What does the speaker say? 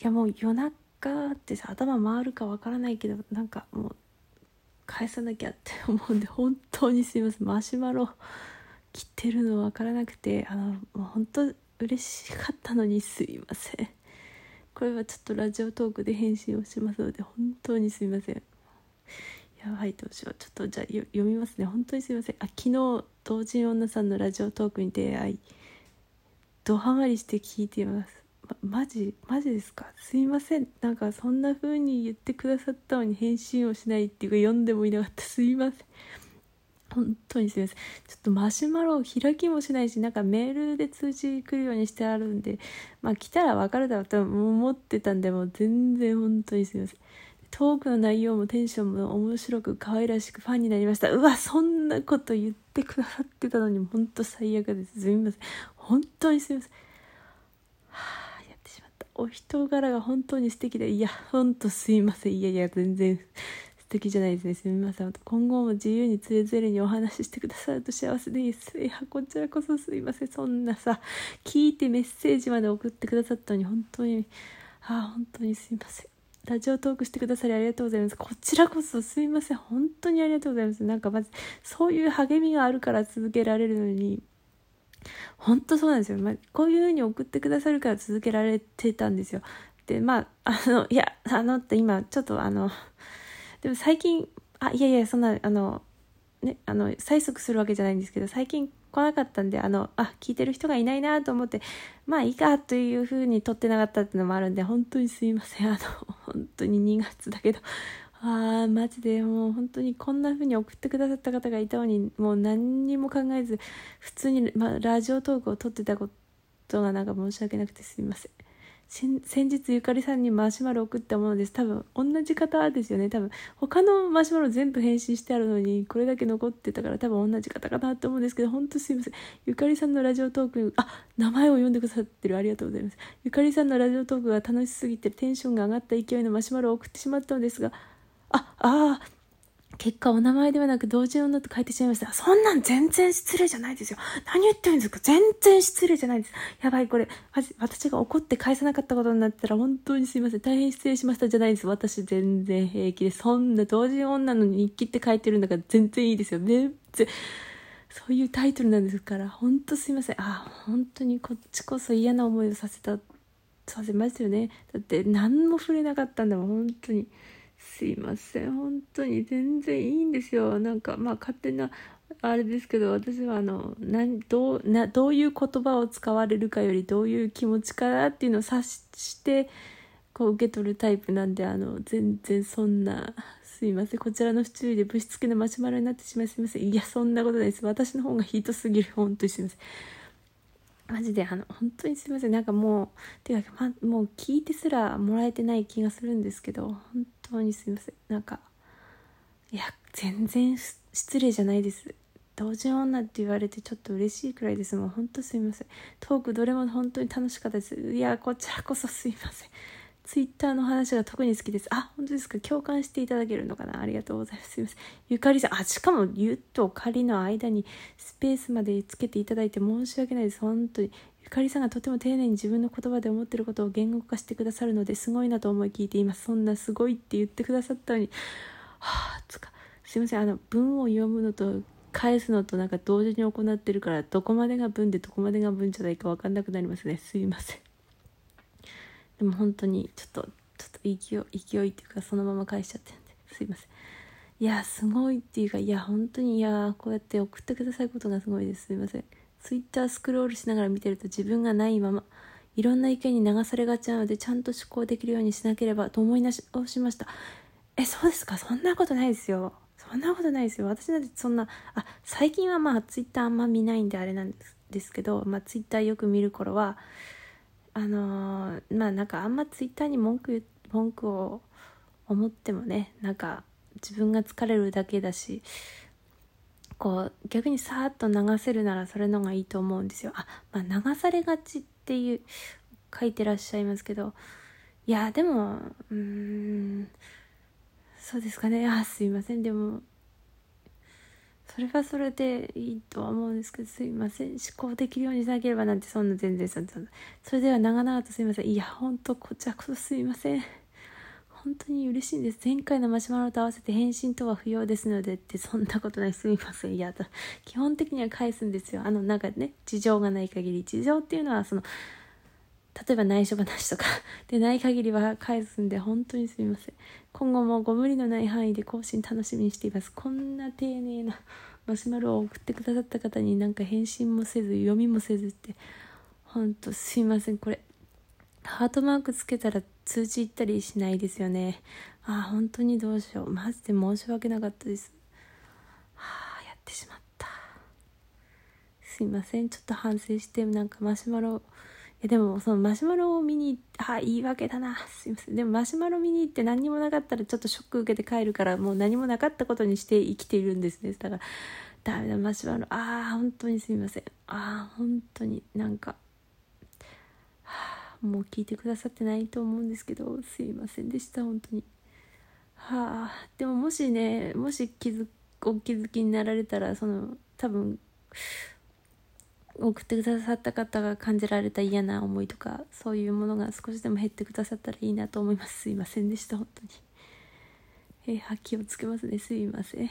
いやもう夜中ってさ頭回るかわからないけどなんかもう返さなきゃって思うんで本当にすいません。マシュマロ切ってるの分からなくてあのもう本当嬉しかったのにすいません。これはちょっとラジオトークで返信をしますので本当にすいません。やばいどうしよう。ちょっとじゃあ読みますね。本当にすいません。あ昨日同人女さんのラジオトークに出会いドハマりして聞いています。ま、マジマジですか？すいません。なんかそんな風に言ってくださったのに返信をしないっていうか読んでもいなかった。すいません。本当にすいません。ちょっとマシュマロを開きもしないしなんかメールで通知来るようにしてあるんでまあ来たら分かるだろうと思ってたんでもう全然本当にすいません。トークの内容もテンションも面白く可愛らしくファンになりました。うわそんなこと言ってくださってたのに本当最悪です。すみません。本当にすみません。お人柄が本当に素敵でいや本当すいませんいやいや全然素敵じゃないですねすみません今後も自由につれづれにお話ししてくださると幸せですいやこちらこそすいませんそんなさ聞いてメッセージまで送ってくださったのに本当にああ本当にすいませんラジオトークしてくださりありがとうございます。こちらこそすいません。本当にありがとうございます。なんかまず、そういう励みがあるから続けられるのに、本当そうなんですよ、まあ、こういう風に送ってくださるから続けられてたんですよ。でまああのいやあのって今ちょっとあのでも最近あいやいやそんなあのねあの催促するわけじゃないんですけど最近来なかったんであのあ聞いてる人がいないなと思ってまあいいかという風に撮ってなかったっていうのもあるんで本当にすいません。あの本当に2月だけどああマジで。もう本当にこんな風に送ってくださった方がいたのにもう何にも考えず普通に、ま、ラジオトークを撮ってたことがなんか申し訳なくてすみません。先日ゆかりさんにマシュマロ送ったものです。多分同じ方ですよね。多分他のマシュマロ全部返信してあるのにこれだけ残ってたから多分同じ方かなと思うんですけど本当すいません。ゆかりさんのラジオトークあ名前を読んでくださってる。ありがとうございます。ゆかりさんのラジオトークが楽しすぎてテンションが上がった勢いのマシュマロを送ってしまったのですがあ、ああ、結果お名前ではなく同時女と書いてしまいました。そんなん全然失礼じゃないですよ。何言ってるんですか？全然失礼じゃないです。やばい、これ、私が怒って返さなかったことになったら本当にすいません。大変失礼しましたじゃないです。私全然平気で。そんな同時女の日記って書いてるんだから全然いいですよ。全然。そういうタイトルなんですから、本当すいません。あ、本当にこっちこそ嫌な思いをさせた、させますよね。だって何も触れなかったんだもん、本当に。すいません。本当に全然いいんですよ。なんかまあ勝手なあれですけど私はあの何どうなどういう言葉を使われるかよりどういう気持ちかなっていうのを察してこう受け取るタイプなんであの全然そんなすいません。こちらの不注意でぶしつけのマシュマロになってしまいすいません。いやそんなことないです。私の方がヒートすぎる。本当にすいません。マジであの本当にすいません。なんかもうてか、ま、もう聞いてすらもらえてない気がするんですけど本当にすいません。なんかいや全然失礼じゃないです。同情女って言われてちょっと嬉しいくらいです。もうほんとすいません。トークどれも本当に楽しかったです。いやこちらこそすいません。ツイッターの話が特に好きです。あ、本当ですか共感していただけるのかなありがとうございます。すいません。ゆかりさん、あ、しかも、ゆとかりの間にスペースまでつけていただいて申し訳ないです。本当に。ゆかりさんがとても丁寧に自分の言葉で思ってることを言語化してくださるのですごいなと思い聞いています。そんなすごいって言ってくださったのに、はあ、つか、すいません。あの、文を読むのと返すのとなんか同時に行ってるから、どこまでが文でどこまでが文じゃないか分かんなくなりますね。すいません。でも本当にちょっとちょっと勢い勢いっていうかそのまま返しちゃってるんで。すいません。いやすごいっていうかいや本当にいやこうやって送ってくださることがすごいです。すいません。ツイッタースクロールしながら見てると自分がないままいろんな意見に流されがちなのでちゃんと思考できるようにしなければと思い直しました。えそうですか？そんなことないですよ。そんなことないですよ。私なんてそんなあ最近はまあツイッターあんま見ないんであれなんですけどまあツイッターよく見る頃はあのー、まあなんかあんまツイッターに文句文句を思ってもねなんか自分が疲れるだけだしこう逆にさーっと流せるならそれのがいいと思うんですよ。あまあ流されがちっていう書いてらっしゃいますけどいやでもうーんそうですかねあすいませんでもそれはそれでいいとは思うんですけどすいません。思考できるようにしなければなんてそんな全然そんな。それでは長々とすいません。いやほんとこちらこそすいません。本当に嬉しいんです。前回のマシュマロと合わせて返信とは不要ですのでってそんなことない。すみません。いや基本的には返すんですよ。あのなんかね事情がない限り。事情っていうのはその例えば内緒話とか でない限りは返すんで本当にすみません今後もご無理のない範囲で更新楽しみにしていますこんな丁寧な マシュマロを送ってくださった方になんか返信もせず読みもせずって本当すいませんこれハートマークつけたら通知行ったりしないですよね。ああ、本当にどうしよう。マジで申し訳なかったです。はあ、やってしまった。すいません。ちょっと反省して、なんかマシュマロ、いやでもそのマシュマロを見に行って、ああ、言い訳だな。すいません。でもマシュマロ見に行って何にもなかったらちょっとショック受けて帰るから、もう何もなかったことにして生きているんですね。だから、ダメだ、マシュマロ。ああ、本当にすいません。ああ、本当になんか、もう聞いてくださってないと思うんですけどすいませんでした本当にはあでももしねもし気づお気づきになられたらその多分送ってくださった方が感じられた嫌な思いとかそういうものが少しでも減ってくださったらいいなと思います。すいませんでした本当に。えー、気をつけますね。すいません。